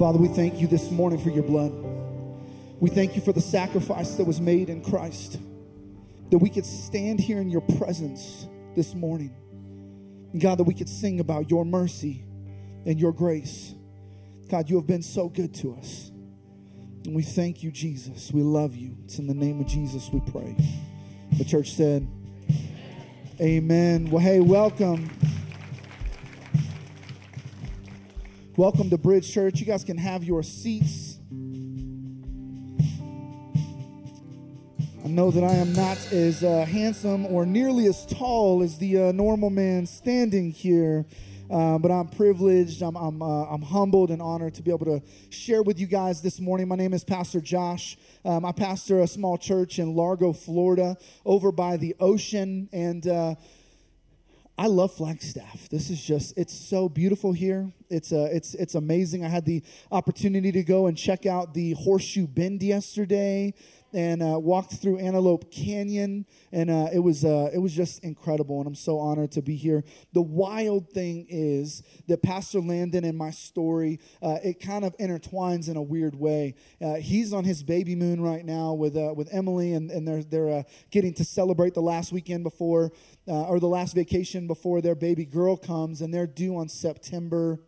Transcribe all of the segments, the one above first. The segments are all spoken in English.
Father, we thank you this morning for your blood. We thank you for the sacrifice that was made in Christ, that we could stand here in your presence this morning. God, that we could sing about your mercy and your grace. God, you have been so good to us. And we thank you, Jesus. We love you. It's in the name of Jesus we pray. The church said, Amen. Well, hey, welcome. Welcome to Bridge Church. You guys can have your seats. I know that I am not as uh, handsome or nearly as tall as the uh, normal man standing here, uh, but I'm privileged, I'm, I'm, uh, I'm humbled and honored to be able to share with you guys this morning. My name is Pastor Josh. Um, I pastor a small church in Largo, Florida, over by the ocean, and uh, I love Flagstaff. This is just, it's so beautiful here. It's, uh, it's, it's amazing. I had the opportunity to go and check out the Horseshoe Bend yesterday and uh, walked through Antelope Canyon, and uh, it was uh, it was just incredible. And I'm so honored to be here. The wild thing is that Pastor Landon and my story uh, it kind of intertwines in a weird way. Uh, he's on his baby moon right now with uh, with Emily, and, and they're they're getting to celebrate the last weekend before or the last vacation before their baby girl comes, and they're due on September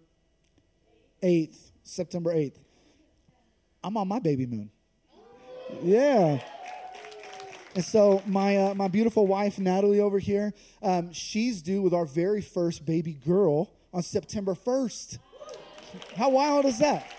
eighth. September eighth. I'm on my baby moon. Yeah. And so my uh, my beautiful wife Natalie over here, um, she's due with our very first baby girl on September first. How wild is that?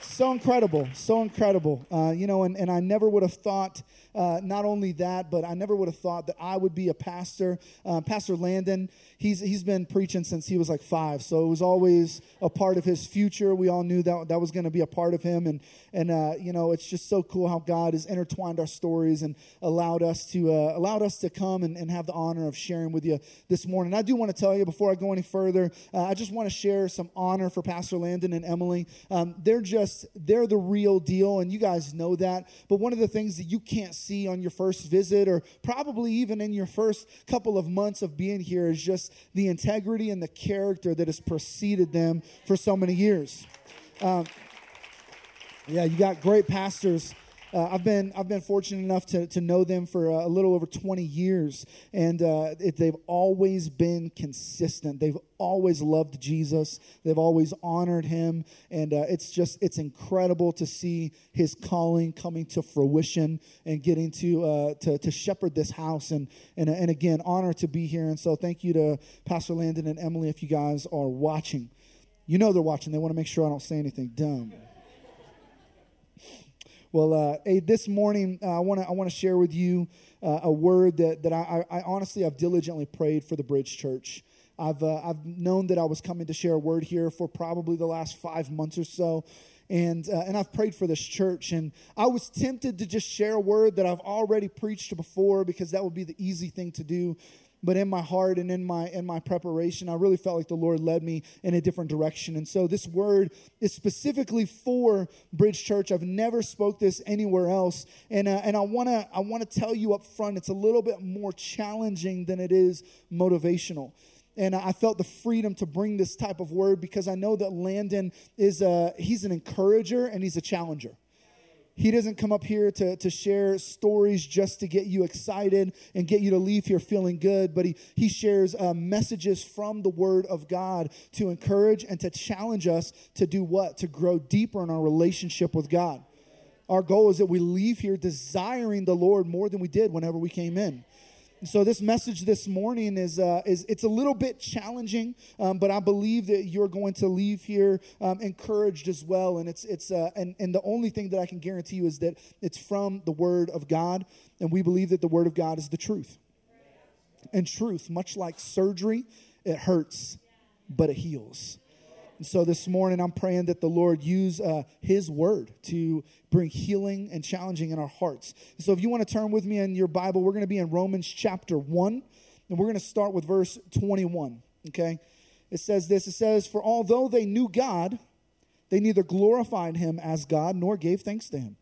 So incredible, so incredible. Uh, you know, and, and I never would have thought uh, not only that, but I never would have thought that I would be a pastor. Uh, pastor Landon, he's, he's been preaching since he was like five, so it was always a part of his future. We all knew that that was going to be a part of him. And, and uh, you know, it's just so cool how God has intertwined our stories and allowed us to, uh, allowed us to come and, and have the honor of sharing with you this morning. I do want to tell you before I go any further, uh, I just want to share some honor for Pastor Landon and Emily. Um, they're just, they're the real deal, and you guys know that. But one of the things that you can't see on your first visit, or probably even in your first couple of months of being here, is just the integrity and the character that has preceded them for so many years. Um, yeah, you got great pastors uh, I've been I've been fortunate enough to, to know them for a little over 20 years, and uh, it, they've always been consistent. They've always loved Jesus. They've always honored Him, and uh, it's just it's incredible to see His calling coming to fruition and getting to uh, to, to shepherd this house. And and and again, honor to be here. And so, thank you to Pastor Landon and Emily if you guys are watching. You know they're watching. They want to make sure I don't say anything dumb. Well, uh, hey, this morning uh, I want to I want to share with you uh, a word that that I, I, honestly I've diligently prayed for the Bridge Church. I've uh, I've known that I was coming to share a word here for probably the last five months or so, and uh, and I've prayed for this church. And I was tempted to just share a word that I've already preached before because that would be the easy thing to do but in my heart and in my in my preparation i really felt like the lord led me in a different direction. And so this word is specifically for bridge church. I've never spoke this anywhere else. And uh, and i want to i want to tell you up front it's a little bit more challenging than it is motivational. And I felt the freedom to bring this type of word because I know that Landon is a, he's an encourager and he's a challenger. He doesn't come up here to, to share stories just to get you excited and get you to leave here feeling good, but he, he shares uh, messages from the Word of God to encourage and to challenge us to do what? To grow deeper in our relationship with God. Our goal is that we leave here desiring the Lord more than we did whenever we came in so this message this morning is, uh, is it's a little bit challenging, um, but I believe that you're going to leave here um, encouraged as well. And it's it's uh, and and the only thing that I can guarantee you is that it's from the Word of God, and we believe that the Word of God is the truth. And truth, much like surgery, it hurts, but it heals. And so this morning, I'm praying that the Lord use uh, His word to bring healing and challenging in our hearts. So if you want to turn with me in your Bible, we're going to be in Romans chapter 1, and we're going to start with verse 21. Okay? It says this It says, For although they knew God, they neither glorified Him as God nor gave thanks to Him.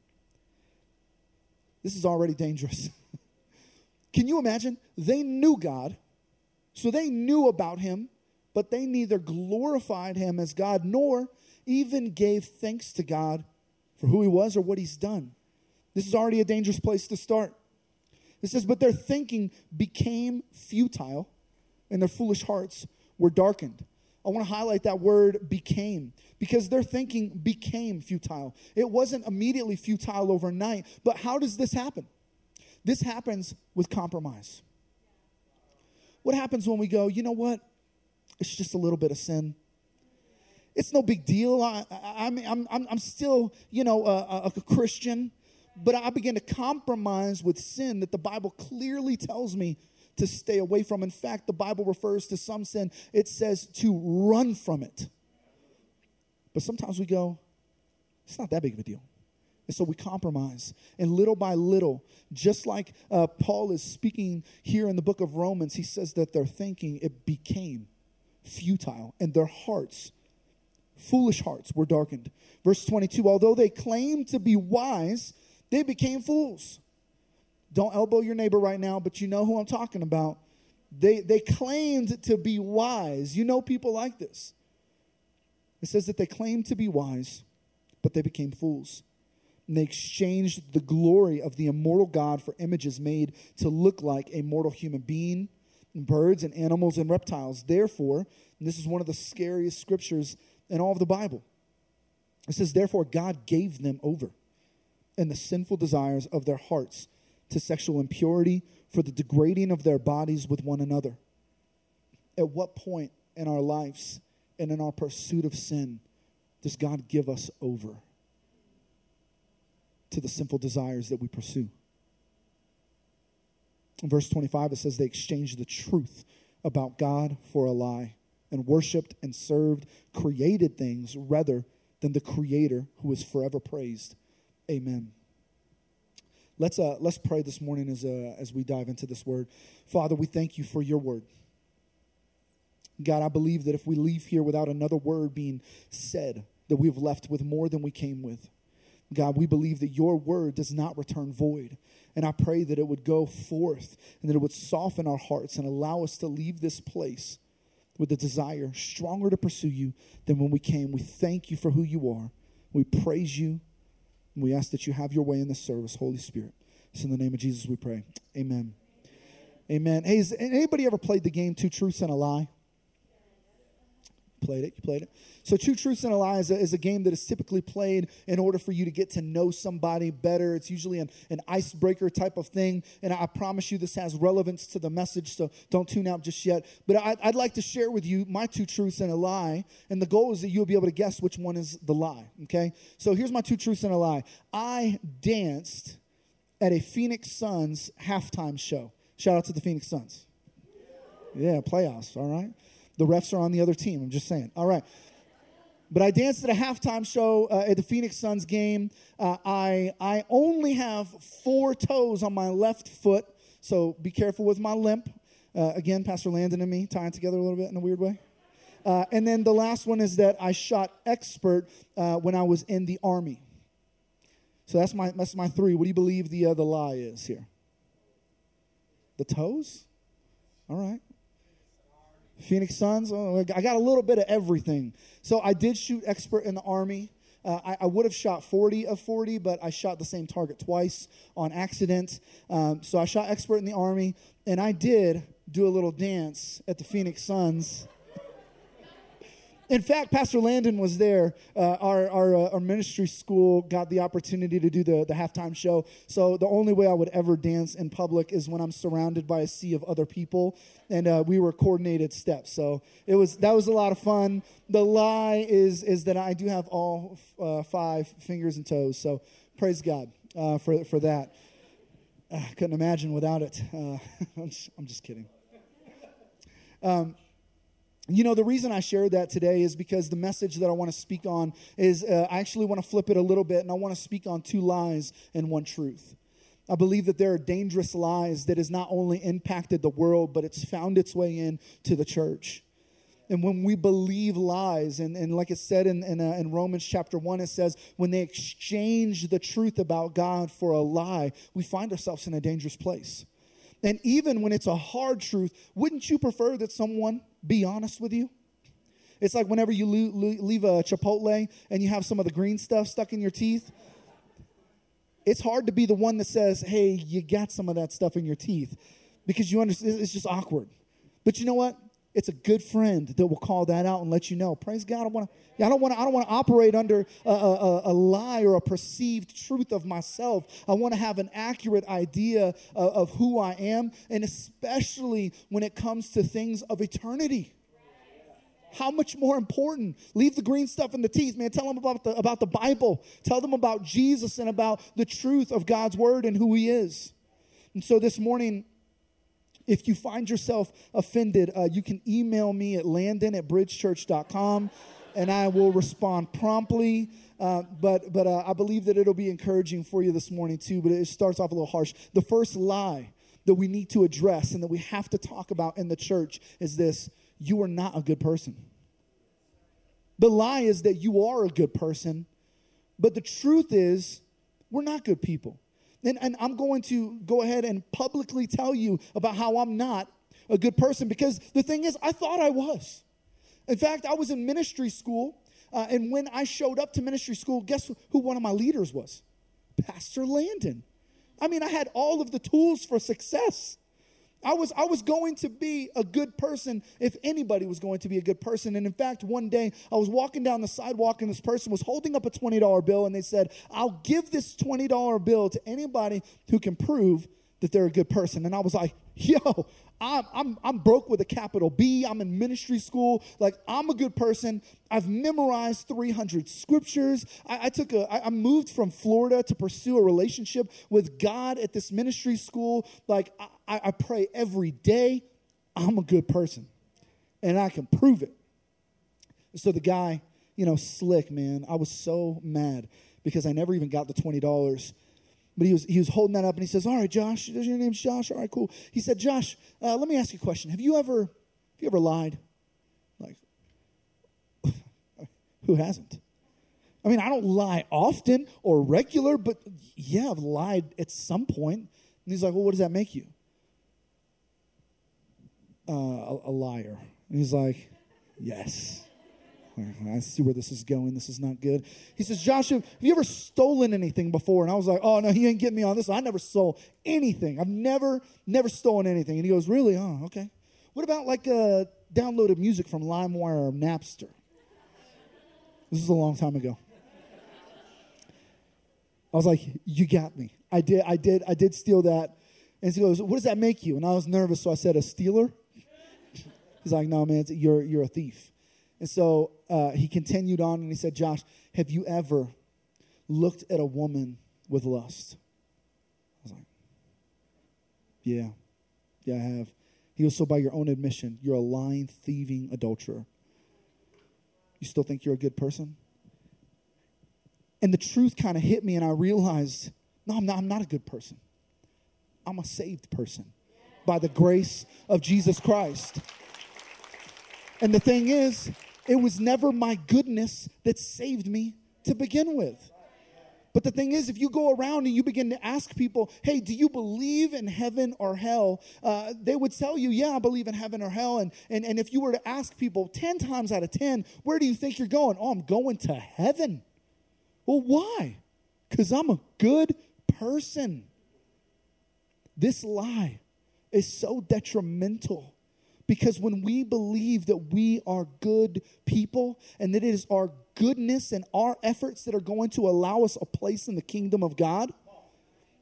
This is already dangerous. Can you imagine? They knew God, so they knew about Him but they neither glorified him as God nor even gave thanks to God for who he was or what he's done. This is already a dangerous place to start. It says, But their thinking became futile, and their foolish hearts were darkened. I want to highlight that word became because their thinking became futile. It wasn't immediately futile overnight, but how does this happen? This happens with compromise. What happens when we go, you know what? It's just a little bit of sin. It's no big deal. I, am I'm, I'm, I'm still, you know, a, a Christian, but I begin to compromise with sin that the Bible clearly tells me to stay away from. In fact, the Bible refers to some sin, it says to run from it. But sometimes we go, it's not that big of a deal. And so we compromise. And little by little, just like uh, Paul is speaking here in the book of Romans, he says that their thinking, it became futile, and their hearts, foolish hearts, were darkened. Verse 22 Although they claimed to be wise, they became fools. Don't elbow your neighbor right now, but you know who I'm talking about. They, they claimed to be wise. You know people like this. It says that they claimed to be wise, but they became fools. And they exchanged the glory of the immortal God for images made to look like a mortal human being, and birds and animals and reptiles. Therefore, and this is one of the scariest scriptures in all of the Bible. It says, Therefore, God gave them over in the sinful desires of their hearts to sexual impurity for the degrading of their bodies with one another. At what point in our lives and in our pursuit of sin does God give us over to the sinful desires that we pursue? Verse 25, it says they exchanged the truth about God for a lie and worshiped and served created things rather than the Creator who is forever praised. Amen. Let's, uh, let's pray this morning as, uh, as we dive into this word. Father, we thank you for your word. God, I believe that if we leave here without another word being said, that we've left with more than we came with. God, we believe that your word does not return void. And I pray that it would go forth and that it would soften our hearts and allow us to leave this place with a desire stronger to pursue you than when we came. We thank you for who you are. We praise you and we ask that you have your way in this service, Holy Spirit. It's in the name of Jesus we pray. Amen. Amen. Hey, has anybody ever played the game Two Truths and a Lie? Played it. You played it. So, Two Truths and a Lie is a, is a, game that is typically played in order for you to get to know somebody better. It's usually an, an icebreaker type of thing. And I promise you this has relevance to the message, so don't tune out just yet. But I, I'd like to share with you my two truths and a lie. And the goal is that you'll be able to guess which one is the lie. Okay? So, here's my two truths and a lie I danced at a Phoenix Suns halftime show. Shout out to the Phoenix Suns. Yeah, playoffs, all right? The refs are on the other team. I'm just saying. All right. But I danced at a halftime show uh, at the Phoenix Suns game. Uh, I, I only have four toes on my left foot, so be careful with my limp. Uh, again, Pastor Landon and me tying together a little bit in a weird way. Uh, and then the last one is that I shot expert uh, when I was in the Army. So that's my, that's my three. What do you believe the, uh, the lie is here? The toes? All right. Phoenix Suns. Oh, I got a little bit of everything. So I did shoot expert in the Army. Uh, I, I, would have shot 40 of 40, but I shot the same target twice on accident. Um, so I shot expert in the Army, and I did do a little dance at the Phoenix Suns. In fact, Pastor Landon was there. Uh, our, our, uh, our, ministry school got the opportunity to do the, the halftime show. So the only way I would ever dance in public is when I'm surrounded by a sea of other people. And uh, we were coordinated steps. So it was that was a lot of fun. The lie is, is that I do have all uh, five fingers and toes. So praise God uh, for, for that. I couldn't imagine without it. Uh, I'm, just, I'm just kidding. Um, you know, the reason I shared that today is because the message that I want to speak on is uh, I actually want to flip it a little bit and I want to speak on two lies and one truth. I believe that there are dangerous lies that has not only impacted the world, but it's found its way in to the church. And when we believe lies, and, and like it said in, in, uh, in Romans chapter 1, it says, when they exchange the truth about God for a lie, we find ourselves in a dangerous place. And even when it's a hard truth, wouldn't you prefer that someone be honest with you? It's like whenever you leave a Chipotle and you have some of the green stuff stuck in your teeth. It's hard to be the one that says, "Hey, you got some of that stuff in your teeth," because you understand it's just awkward. But you know what? It's a good friend that will call that out and let you know. Praise God. I want to. I don't want to. I don't want to operate under a, a, a, lie or a perceived truth of myself. I want to have an accurate idea of, of who I am, and especially when it comes to things of eternity. How much more important? Leave the green stuff in the teeth, man. Tell them about the, about the Bible. Tell them about Jesus and about the truth of God's word and who He is. And so this morning, if you find yourself offended, uh, you can email me at landon at bridgechurch.com and I will respond promptly. Uh, but but uh, I believe that it'll be encouraging for you this morning too. But it starts off a little harsh. The first lie that we need to address and that we have to talk about in the church is this you are not a good person. The lie is that you are a good person, but the truth is we're not good people. And, and I'm going to go ahead and publicly tell you about how I'm not a good person because the thing is, I thought I was. In fact, I was in ministry school, uh, and when I showed up to ministry school, guess who one of my leaders was? Pastor Landon. I mean, I had all of the tools for success. I was, I was going to be a good person if anybody was going to be a good person. And in fact, one day I was walking down the sidewalk and this person was holding up a $20 bill and they said, I'll give this $20 bill to anybody who can prove that they're a good person. And I was like, yo, I'm, I'm, I'm broke with a capital B. I'm in ministry school. Like, I'm a good person. I've memorized 300 scriptures. I, I took a, I, I moved from Florida to pursue a relationship with God at this ministry school. Like, I, I pray every day. I'm a good person. And I can prove it. So the guy, you know, slick, man. I was so mad because I never even got the $20 but he was, he was holding that up and he says, All right, Josh, your name's Josh? All right, cool. He said, Josh, uh, let me ask you a question. Have you ever, have you ever lied? Like, who hasn't? I mean, I don't lie often or regular, but yeah, I've lied at some point. And he's like, Well, what does that make you? Uh, a, liar. And he's like, Yes. I see where this is going. This is not good. He says, Joshua, have you ever stolen anything before? And I was like, oh, no, he ain't getting me on this. I never stole anything. I've never, never stolen anything. And he goes, really? Oh, okay. What about like uh, downloaded music from LimeWire or Napster? This is a long time ago. I was like, you got me. I did, I did, I did steal that. And he goes, what does that make you? And I was nervous, so I said, a stealer? He's like, no, man, you're, you're a thief. And so uh, he continued on and he said, Josh, have you ever looked at a woman with lust? I was like, Yeah, yeah, I have. He goes, So by your own admission, you're a lying, thieving adulterer. You still think you're a good person? And the truth kind of hit me, and I realized, no, I'm not, I'm not a good person. I'm a saved person by the grace of Jesus Christ. And the thing is, it was never my goodness that saved me to begin with. But the thing is, if you go around and you begin to ask people, hey, do you believe in heaven or hell? Uh, they would tell you, yeah, I believe in heaven or hell. And, and, and if you were to ask people 10 times out of 10, where do you think you're going? Oh, I'm going to heaven. Well, why? Because I'm a good person. This lie is so detrimental because when we believe that we are good people and that it is our goodness and our efforts that are going to allow us a place in the kingdom of God,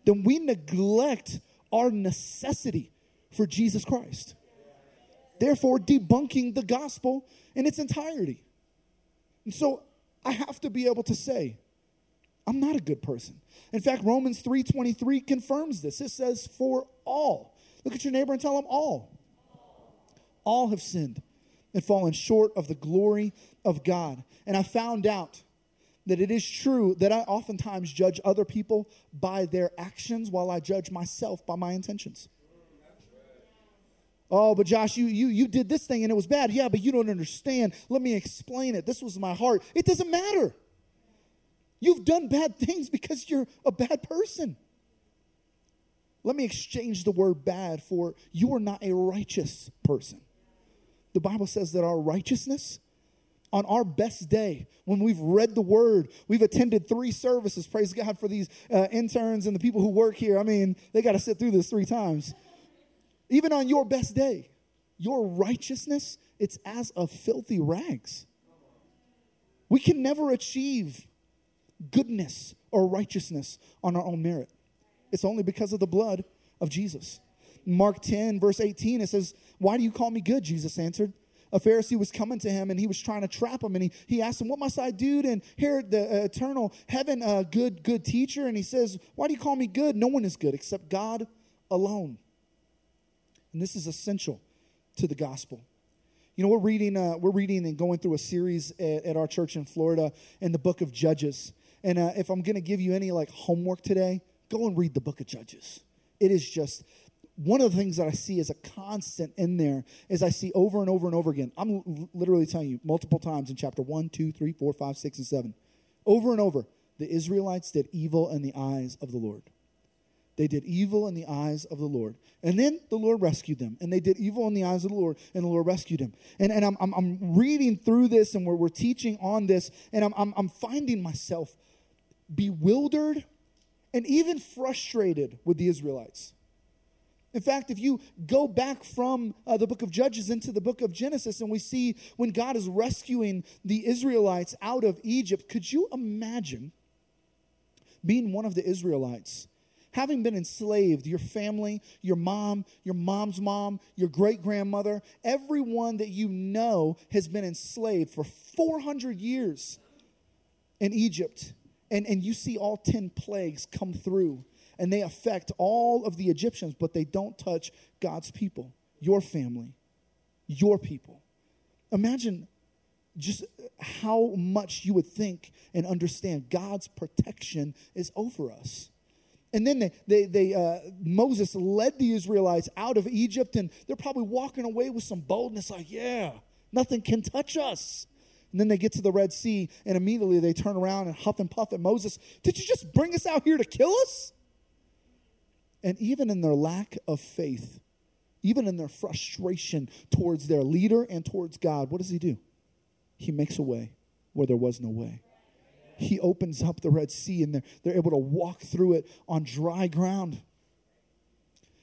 then we neglect our necessity for Jesus Christ. Therefore, debunking the gospel in its entirety. And so I have to be able to say, I'm not a good person. In fact, Romans 3:23 confirms this. It says, for all. Look at your neighbor and tell them all. All have sinned and fallen short of the glory of God. And I found out that it is true that I oftentimes judge other people by their actions while I judge myself by my intentions. Oh, but Josh, you, you, you did this thing and it was bad. Yeah, but you don't understand. Let me explain it. This was my heart. It doesn't matter. You've done bad things because you're a bad person. Let me exchange the word bad for you are not a righteous person. The Bible says that our righteousness on our best day, when we've read the word, we've attended three services. Praise God for these uh, interns and the people who work here. I mean, they got to sit through this three times. Even on your best day, your righteousness, it's as of filthy rags. We can never achieve goodness or righteousness on our own merit. It's only because of the blood of Jesus. Mark 10, verse 18, it says, Why do you call me good? Jesus answered. A Pharisee was coming to him and he was trying to trap him. And he, he asked him, What must I do to inherit the uh, eternal heaven, uh, good, good teacher? And he says, Why do you call me good? No one is good except God alone. And this is essential to the gospel. You know, we're reading, uh, we're reading and going through a series at, at, our church in Florida in the book of Judges. And uh, if I'm going to give you any like homework today, go and read the book of Judges. It is just one of the things that I see as a constant in there is I see over and over and over again. I'm l- literally telling you multiple times in chapter 1, 2, 3, 4, 5, 6, and 7. Over and over, the Israelites did evil in the eyes of the Lord. They did evil in the eyes of the Lord. And then the Lord rescued them. And they did evil in the eyes of the Lord, and the Lord rescued them. And, and I'm, I'm, I'm reading through this, and we're, we're teaching on this, and I'm, I'm, I'm finding myself bewildered and even frustrated with the Israelites. In fact, if you go back from uh, the book of Judges into the book of Genesis, and we see when God is rescuing the Israelites out of Egypt, could you imagine being one of the Israelites? Having been enslaved, your family, your mom, your mom's mom, your great grandmother, everyone that you know has been enslaved for 400 years in Egypt. And, and you see all 10 plagues come through and they affect all of the Egyptians, but they don't touch God's people, your family, your people. Imagine just how much you would think and understand God's protection is over us. And then they, they, they uh, Moses led the Israelites out of Egypt, and they're probably walking away with some boldness, like, yeah, nothing can touch us. And then they get to the Red Sea, and immediately they turn around and huff and puff at Moses. Did you just bring us out here to kill us? And even in their lack of faith, even in their frustration towards their leader and towards God, what does he do? He makes a way where there was no way. He opens up the Red Sea and they're, they're able to walk through it on dry ground.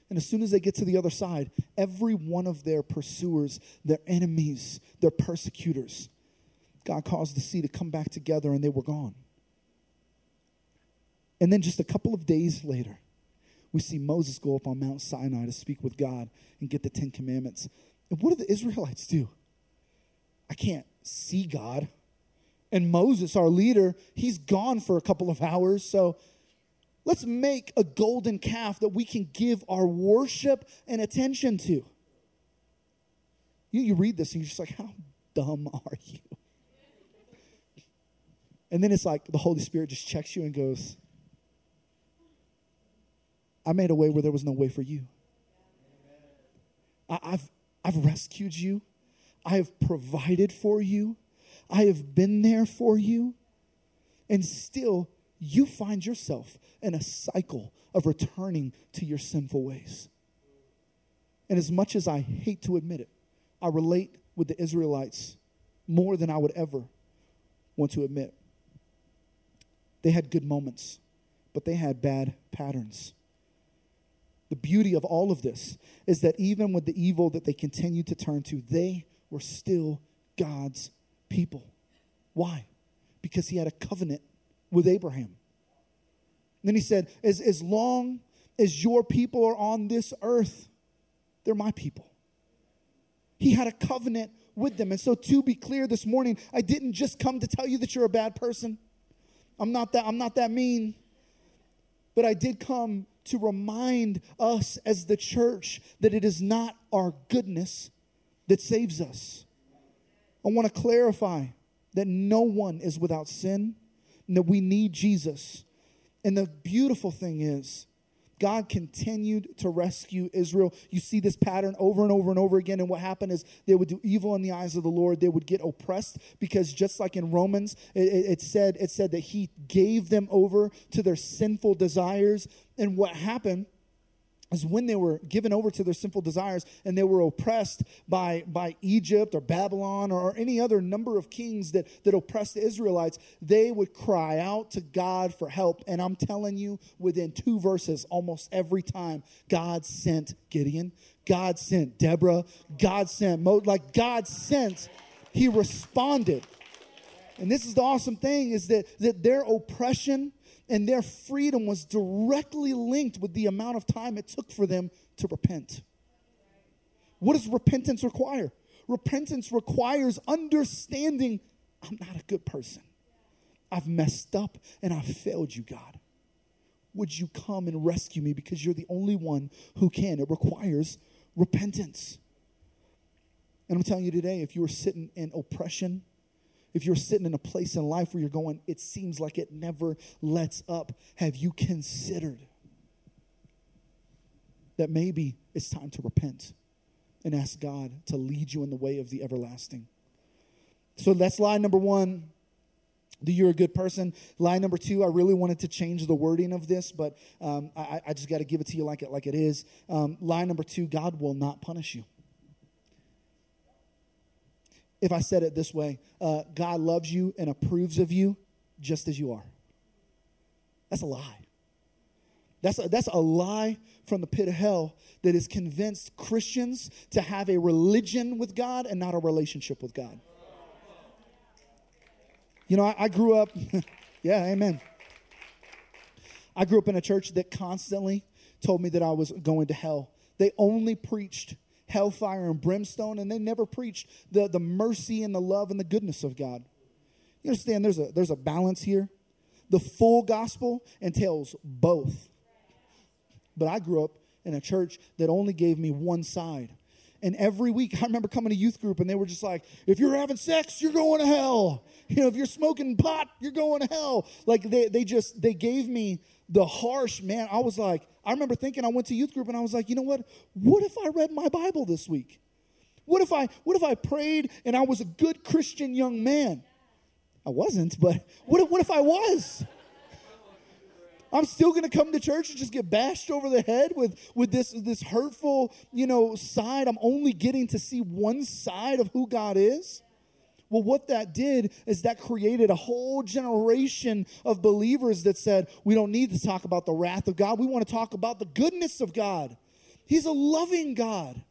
And as soon as they get to the other side, every one of their pursuers, their enemies, their persecutors, God caused the sea to come back together and they were gone. And then just a couple of days later, we see Moses go up on Mount Sinai to speak with God and get the Ten Commandments. And what do the Israelites do? I can't see God. And Moses, our leader, he's gone for a couple of hours. So let's make a golden calf that we can give our worship and attention to. You, you read this and you're just like, how dumb are you? And then it's like the Holy Spirit just checks you and goes, I made a way where there was no way for you. I, have I've rescued you. I have provided for you. I have been there for you. And still, you find yourself in a cycle of returning to your sinful ways. And as much as I hate to admit it, I relate with the Israelites more than I would ever want to admit. They had good moments, but they had bad patterns. The beauty of all of this is that even with the evil that they continued to turn to, they were still God's people. Why? Because he had a covenant with Abraham. And then he said, as, as long as your people are on this earth, they're my people. He had a covenant with them. And so, to be clear this morning, I didn't just come to tell you that you're a bad person. I'm not that, I'm not that mean. But I did come to remind us as the church that it is not our goodness that saves us. I want to clarify that no one is without sin and that we need Jesus. And the beautiful thing is, God continued to rescue Israel. You see this pattern over and over and over again. And what happened is they would do evil in the eyes of the Lord. They would get oppressed because just like in Romans, it, it, said it said that He gave them over to their sinful desires. And what happened is when they were given over to their sinful desires and they were oppressed by, by Egypt or Babylon or, any other number of kings that, that oppressed the Israelites, they would cry out to God for help. And I'm telling you, within two verses, almost every time, God sent Gideon, God sent Deborah, God sent Mo, like God sent, He responded. And this is the awesome thing is that, that their oppression and their freedom was directly linked with the amount of time it took for them to repent. What does repentance require? Repentance requires understanding I'm not a good person. I've messed up and I've failed you, God. Would you come and rescue me because you're the only one who can? It requires repentance. And I'm telling you today, if you are sitting in oppression, if you're sitting in a place in life where you're going, it seems like it never lets up, have you considered that maybe it's time to repent and ask God to lead you in the way of the everlasting? So that's lie number one. That you're a good person. Lie number two, I really wanted to change the wording of this, but um, I, I, just got to give it to you like it like it is. Um, lie number two, God will not punish you if I said it this way uh, God loves you and approves of you just as you are. That's a lie. That's a, that's a lie from the pit of hell that has convinced Christians to have a religion with God and not a relationship with God. You know, I, I grew up, yeah, amen. I grew up in a church that constantly told me that I was going to hell. They only preached hellfire and brimstone, and they never preached the, the mercy and the love and the goodness of God. You understand there's a, there's a balance here. The full gospel entails both. But I grew up in a church that only gave me one side. And every week, I remember coming to youth group, and they were just like, if you're having sex, you're going to hell. You know, if you're smoking pot, you're going to hell. Like, they, they just, they gave me the harsh, man. I was like, I remember thinking, I went to youth group, and I was like, you know what? What if I read my Bible this week? What if I, what if I prayed and I was a good Christian young man? I wasn't, but what if, what if I was? I'm still going to come to church and just get bashed over the head with, with this, this hurtful, you know, side. I'm only getting to see one side of who God is. Well, what that did is that created a whole generation of believers that said, we don't need to talk about the wrath of God. We want to talk about the goodness of God. He's a loving God.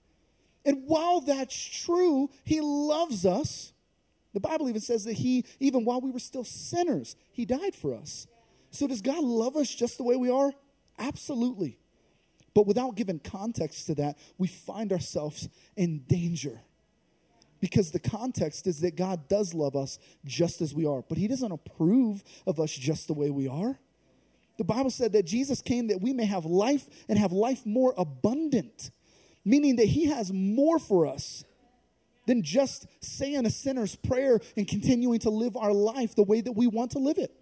And while that's true, He loves us. The Bible even says that He, even while we were still sinners, He died for us. So, does God love us just the way we are? Absolutely. But without giving context to that, we find ourselves in danger. Because the context is that God does love us just as we are, but He doesn't approve of us just the way we are. The Bible said that Jesus came that we may have life and have life more abundant, meaning that He has more for us than just saying a sinner's prayer and continuing to live our life the way that we want to live it.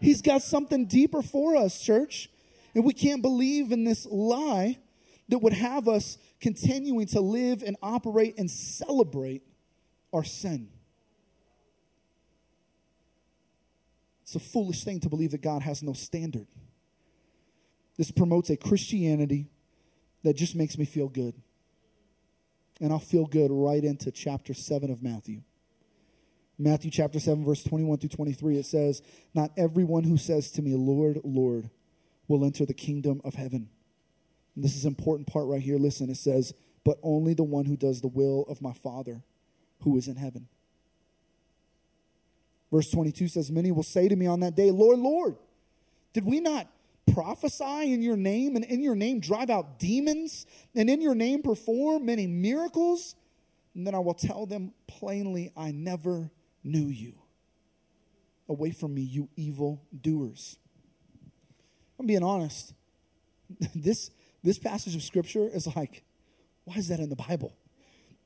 He's got something deeper for us, church. And we can't believe in this lie that would have us continuing to live and operate and celebrate our sin. It's a foolish thing to believe that God has no standard. This promotes a Christianity that just makes me feel good. And I'll feel good right into chapter 7 of Matthew. Matthew chapter 7, verse 21 through 23, it says, Not everyone who says to me, Lord, Lord, will enter the kingdom of heaven. This is an important part right here. Listen, it says, But only the one who does the will of my Father who is in heaven. Verse 22 says, Many will say to me on that day, Lord, Lord, did we not prophesy in your name and in your name drive out demons and in your name perform many miracles? And then I will tell them plainly, I never knew you. Away from me, you evil doers. I'm being honest. this, this passage of scripture is like, why is that in the Bible?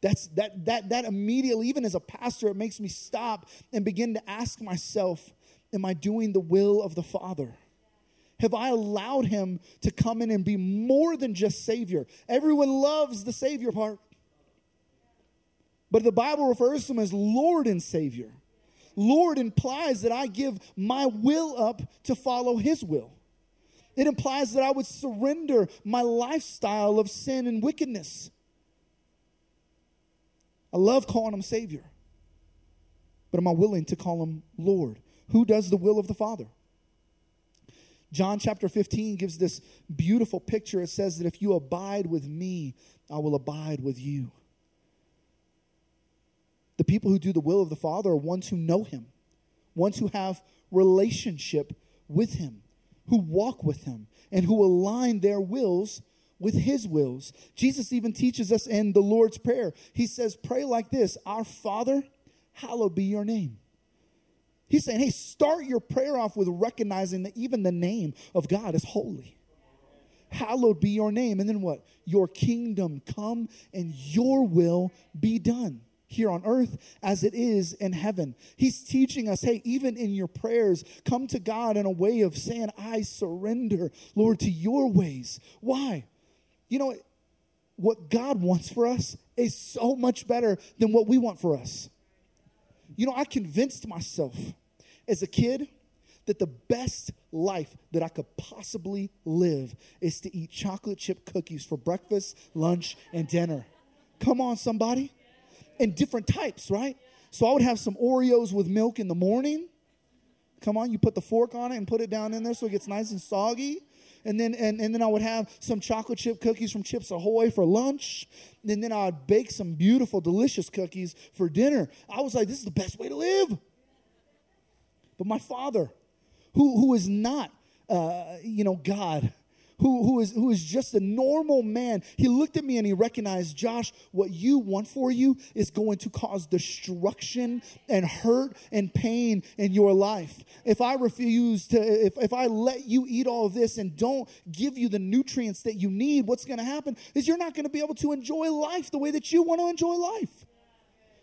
That's that that that immediately, even as a pastor, it makes me stop and begin to ask myself, am I doing the will of the Father? Have I allowed him to come in and be more than just Savior? Everyone loves the Savior part. But the Bible refers to him as Lord and Savior. Lord implies that I give my will up to follow his will. It implies that I would surrender my lifestyle of sin and wickedness. I love calling him Savior, but am I willing to call him Lord? Who does the will of the Father? John chapter 15 gives this beautiful picture. It says that if you abide with me, I will abide with you. The people who do the will of the Father are ones who know him, ones who have relationship with him, who walk with him, and who align their wills with his wills. Jesus even teaches us in the Lord's Prayer. He says, Pray like this Our Father, hallowed be your name. He's saying, hey, start your prayer off with recognizing that even the name of God is holy. Hallowed be your name. And then what? Your kingdom come and your will be done here on earth as it is in heaven. He's teaching us, hey, even in your prayers, come to God in a way of saying, I surrender, Lord, to your ways. Why? You know, what God wants for us is so much better than what we want for us. You know, I convinced myself as a kid that the best life that I could possibly live is to eat chocolate chip cookies for breakfast, lunch, and dinner. Come on, somebody. And different types, right? So I would have some Oreos with milk in the morning. Come on, you put the fork on it and put it down in there so it gets nice and soggy. And then and, and then I would have some chocolate chip cookies from Chips Ahoy for lunch. And then I would bake some beautiful, delicious cookies for dinner. I was like, this is the best way to live. But my father, who, who is not, uh, you know, God, who, who, is, who is just a normal man, he looked at me and he recognized, Josh, what you want for you is going to cause destruction and hurt and pain in your life. If I refuse to, if, if I let you eat all this and don't give you the nutrients that you need, what's going to happen is you're not going to be able to enjoy life the way that you want to enjoy life.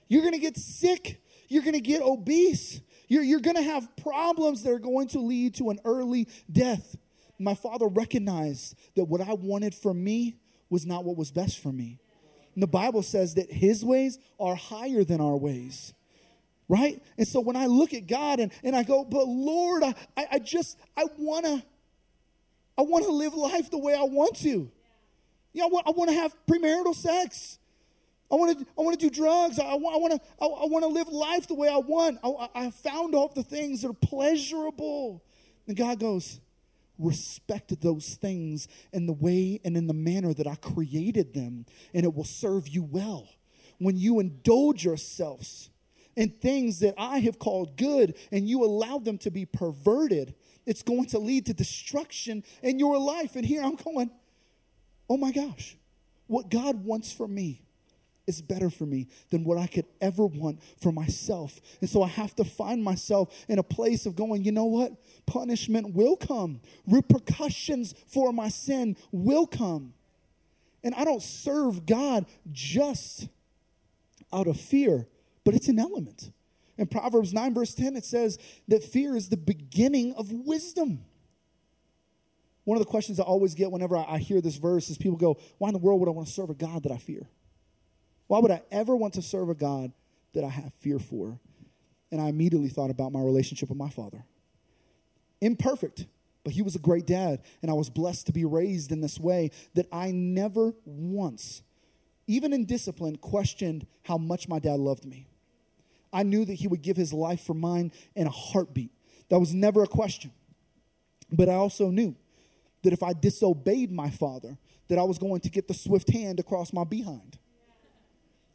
You're going to get sick. You're going to get obese. You're, you're going to have problems that are going to lead to an early death. My father recognized that what I wanted for me was not what was best for me. And the Bible says that his ways are higher than our ways. Right? And so when I look at God and, and I go, but Lord, I, I just, I want to, I want to live life the way I want to. You know, I want, I want to have premarital sex. I want to, I want to do drugs. I, I want, I want to, I, I want to live life the way I want. I, I found all the things that are pleasurable. And God goes, respect those things in the way and in the manner that I created them, and it will serve you well. When you indulge yourselves in things that I have called good and you allow them to be perverted, it's going to lead to destruction in your life. And here I'm going, oh my gosh, what God wants for me is better for me than what I could ever want for myself. And so I have to find myself in a place of going, you know what? Punishment will come, repercussions for my sin will come. And I don't serve God just out of fear, but it's an element. In Proverbs 9, verse 10, it says that fear is the beginning of wisdom. One of the questions I always get whenever I hear this verse is people go, Why in the world would I want to serve a God that I fear? Why would I ever want to serve a God that I have fear for? And I immediately thought about my relationship with my father. Imperfect, but he was a great dad, and I was blessed to be raised in this way that I never once, even in discipline, questioned how much my dad loved me. I knew that he would give his life for mine in a heartbeat. That was never a question. But I also knew that if I disobeyed my father, that I was going to get the swift hand across my behind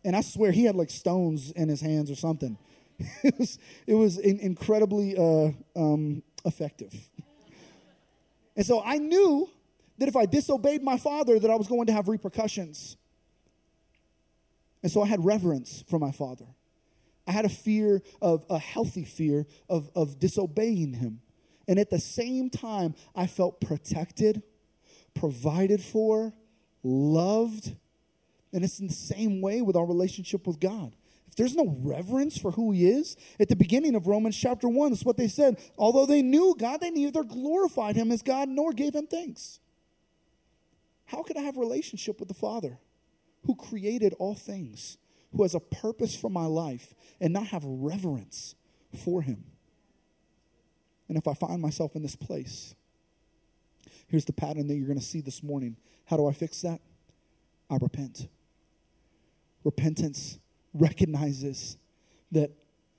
and I swear he had like stones in his hands or something. it was it was in, incredibly uh, um, effective. And so I knew that if I disobeyed my father, that I was going to have repercussions. And so I had reverence for my father. I had a fear of a healthy fear of, of disobeying him. And at the same time, I felt protected, provided for, loved, and it's in the same way with our relationship with God. If there's no reverence for who He is, at the beginning of Romans chapter 1, that's what they said. Although they knew God, they neither glorified Him as God nor gave Him thanks. How could I have a relationship with the Father who created all things, who has a purpose for my life, and not have reverence for Him? And if I find myself in this place, Here's the pattern that you're going to see this morning. How do I fix that? I repent. Repentance recognizes that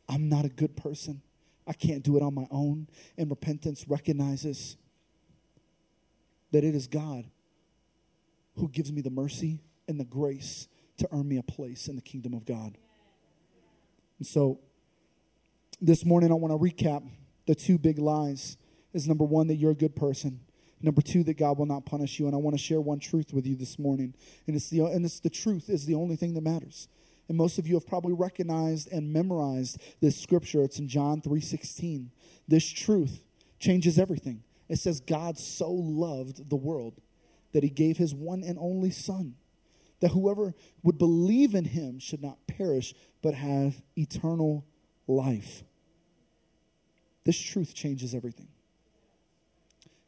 I'm not a good person. I can't do it on my own. And repentance recognizes that it is God who gives me the mercy and the grace to earn me a place in the kingdom of God. And so this morning I want to recap the two big lies. Is number one that you're a good person. Number two, that God will not punish you. And I want to share one truth with you this morning. And it's the and it's the truth is the only thing that matters. And most of you have probably recognized and memorized this scripture. It's in John 3:16. This truth changes everything. It says God so loved the world that he gave his one and only son that whoever would believe in him should not perish but have eternal life. This truth changes everything.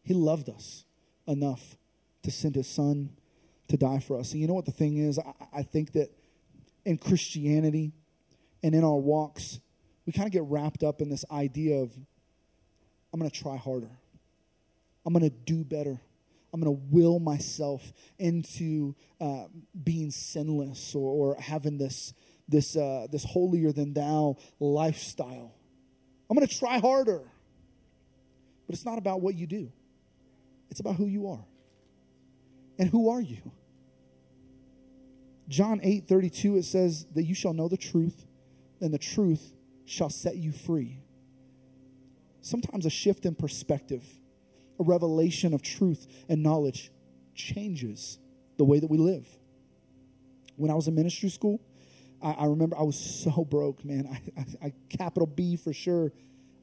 He loved us enough to send his son to die for us. And you know what the thing is? I, I think that in Christianity and in our walks, we kind of get wrapped up in this idea of, I'm going to try harder. I'm going to do better. I'm going to will myself into uh, being sinless or, or, having this, this, uh, this holier than thou lifestyle. I'm going to try harder. But it's not about what you do, it's about who you are. And who are you? John 8 32, it says that you shall know the truth, and the truth shall set you free. Sometimes a shift in perspective, a revelation of truth and knowledge changes the way that we live. When I was in ministry school, I, I remember I was so broke, man. I, I, I, capital B for sure.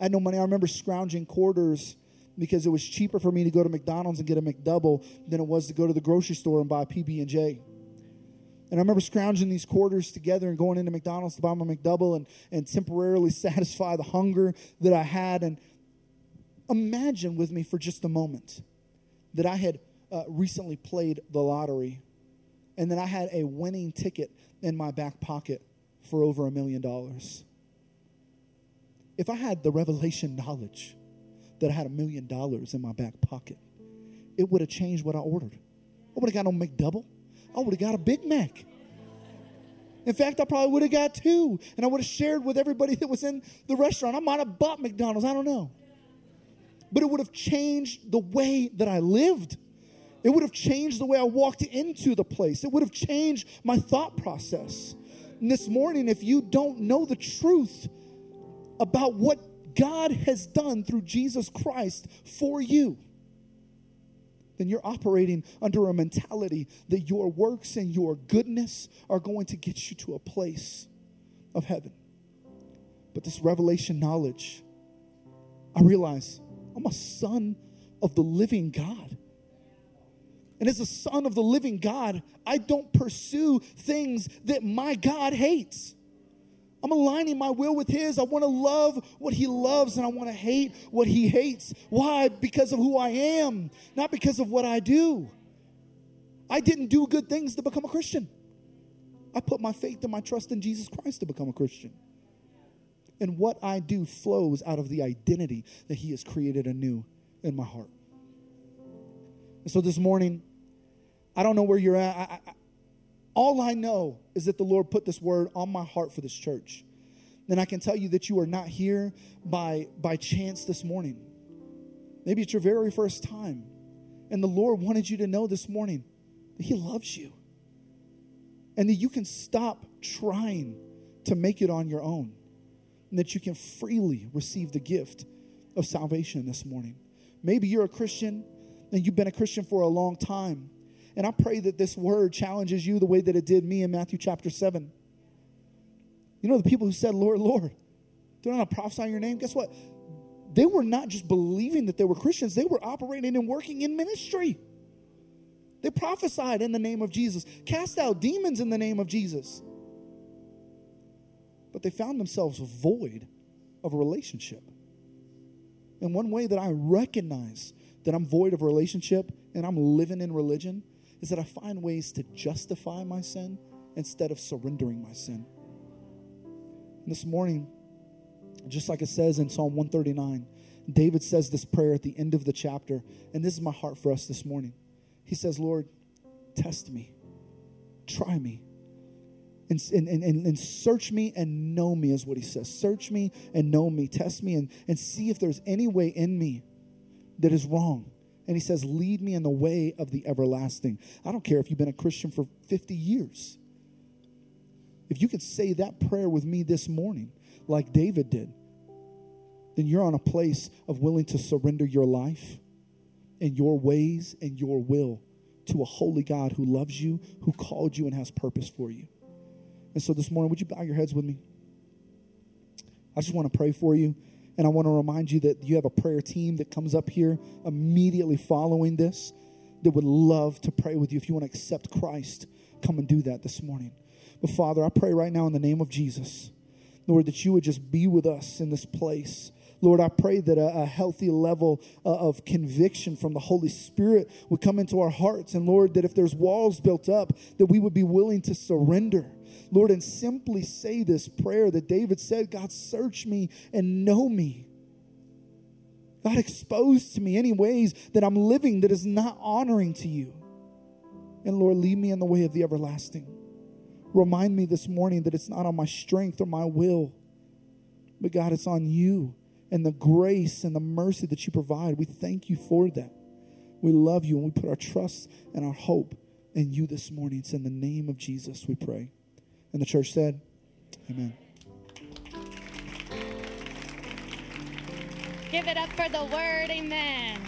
I had no money. I remember scrounging quarters because it was cheaper for me to go to McDonald's and get a McDouble than it was to go to the grocery store and buy a PB and J. And I remember scrounging these quarters together and going into McDonald's to buy my McDouble and, and temporarily satisfy the hunger that I had. And imagine with me for just a moment that I had uh, recently played the lottery and that I had a winning ticket in my back pocket for over a million dollars. If I had the revelation knowledge that I had a million dollars in my back pocket, it would have changed what I ordered. I would have got no McDouble. I would have got a Big Mac. In fact, I probably would have got two, and I would have shared with everybody that was in the restaurant. I might have bought McDonald's, I don't know. But it would have changed the way that I lived. It would have changed the way I walked into the place. It would have changed my thought process. And this morning, if you don't know the truth about what God has done through Jesus Christ for you, then you're operating under a mentality that your works and your goodness are going to get you to a place of heaven. But this revelation knowledge, I realize I'm a son of the living God. And as a son of the living God, I don't pursue things that my God hates. I'm aligning my will with His. I want to love what He loves and I want to hate what He hates. Why? Because of who I am, not because of what I do. I didn't do good things to become a Christian. I put my faith and my trust in Jesus Christ to become a Christian. And what I do flows out of the identity that He has created anew in my heart. And so this morning, I don't know where you're at. I, I, all I know is that the Lord put this word on my heart for this church. And I can tell you that you are not here by, by chance this morning. Maybe it's your very first time. And the Lord wanted you to know this morning that He loves you. And that you can stop trying to make it on your own. And that you can freely receive the gift of salvation this morning. Maybe you're a Christian and you've been a Christian for a long time and I pray that this word challenges you the way that it did me in Matthew chapter 7. You know, the people who said, Lord, Lord, do not prophesy your name? Guess what? They were not just believing that they were Christians, they were operating and working in ministry. They prophesied in the name of Jesus, cast out demons in the name of Jesus. But they found themselves void of a relationship. And one way that I recognize that I'm void of relationship and I'm living in religion is that I find ways to justify my sin instead of surrendering my sin. And this morning, just like it says in Psalm 139, David says this prayer at the end of the chapter, and this is my heart for us this morning. He says, Lord, test me, try me, and, and, and, and search me and know me, is what he says. Search me and know me, test me, and, and see if there's any way in me that is wrong. And he says, Lead me in the way of the everlasting. I don't care if you've been a Christian for 50 years. If you could say that prayer with me this morning, like David did, then you're on a place of willing to surrender your life and your ways and your will to a holy God who loves you, who called you, and has purpose for you. And so this morning, would you bow your heads with me? I just want to pray for you. And I want to remind you that you have a prayer team that comes up here immediately following this that would love to pray with you. If you want to accept Christ, come and do that this morning. But Father, I pray right now in the name of Jesus, Lord, that you would just be with us in this place. Lord, I pray that a, a healthy level uh, of conviction from the Holy Spirit would come into our hearts. And Lord, that if there's walls built up, that we would be willing to surrender. Lord, and simply say this prayer that David said God, search me and know me. God, expose to me any ways that I'm living that is not honoring to you. And Lord, lead me in the way of the everlasting. Remind me this morning that it's not on my strength or my will, but God, it's on you and the grace and the mercy that you provide. We thank you for that. We love you and we put our trust and our hope in you this morning. It's in the name of Jesus we pray. And the church said, Amen. Give it up for the word. Amen.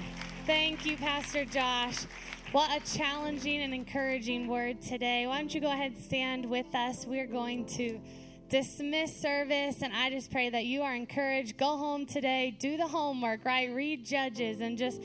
Thank you, Pastor Josh. What a challenging and encouraging word today. Why don't you go ahead and stand with us? We're going to dismiss service, and I just pray that you are encouraged. Go home today, do the homework, right? Read Judges, and just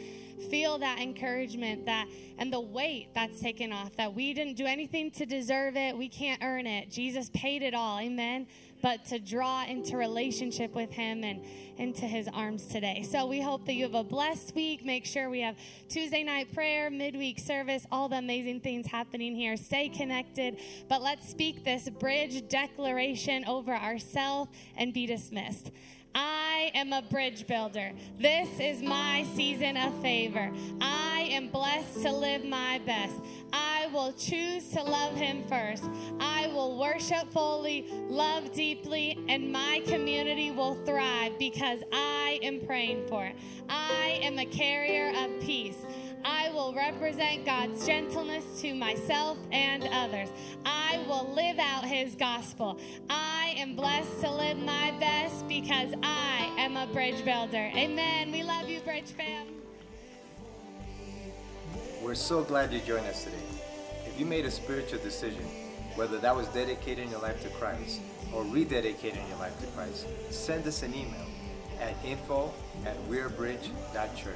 feel that encouragement that and the weight that's taken off that we didn't do anything to deserve it. We can't earn it. Jesus paid it all. Amen. But to draw into relationship with him and into his arms today. So we hope that you have a blessed week. Make sure we have tuesday night prayer midweek service all the amazing things happening here. Stay connected. But let's speak this bridge declaration over ourselves and be dismissed I am a bridge builder. This is my season of favor. I am blessed to live my best. I will choose to love him first. I will worship fully, love deeply, and my community will thrive because I am praying for it. I am a carrier of peace. I will represent God's gentleness to myself and others. I will live out his gospel. I am blessed to live my best because I am a bridge builder. Amen. We love you, Bridge fam. We're so glad you joined us today. If you made a spiritual decision, whether that was dedicating your life to Christ or rededicating your life to Christ, send us an email at info at wearebridge.church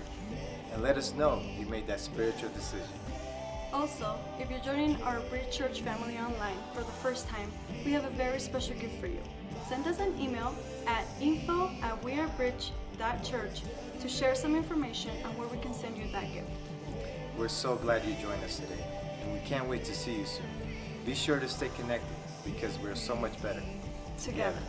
and let us know you made that spiritual decision. Also, if you're joining our Bridge Church family online for the first time, we have a very special gift for you. Send us an email at info at wearebridge.church to share some information on where we can send you that gift. We're so glad you joined us today, and we can't wait to see you soon. Be sure to stay connected because we're so much better Together.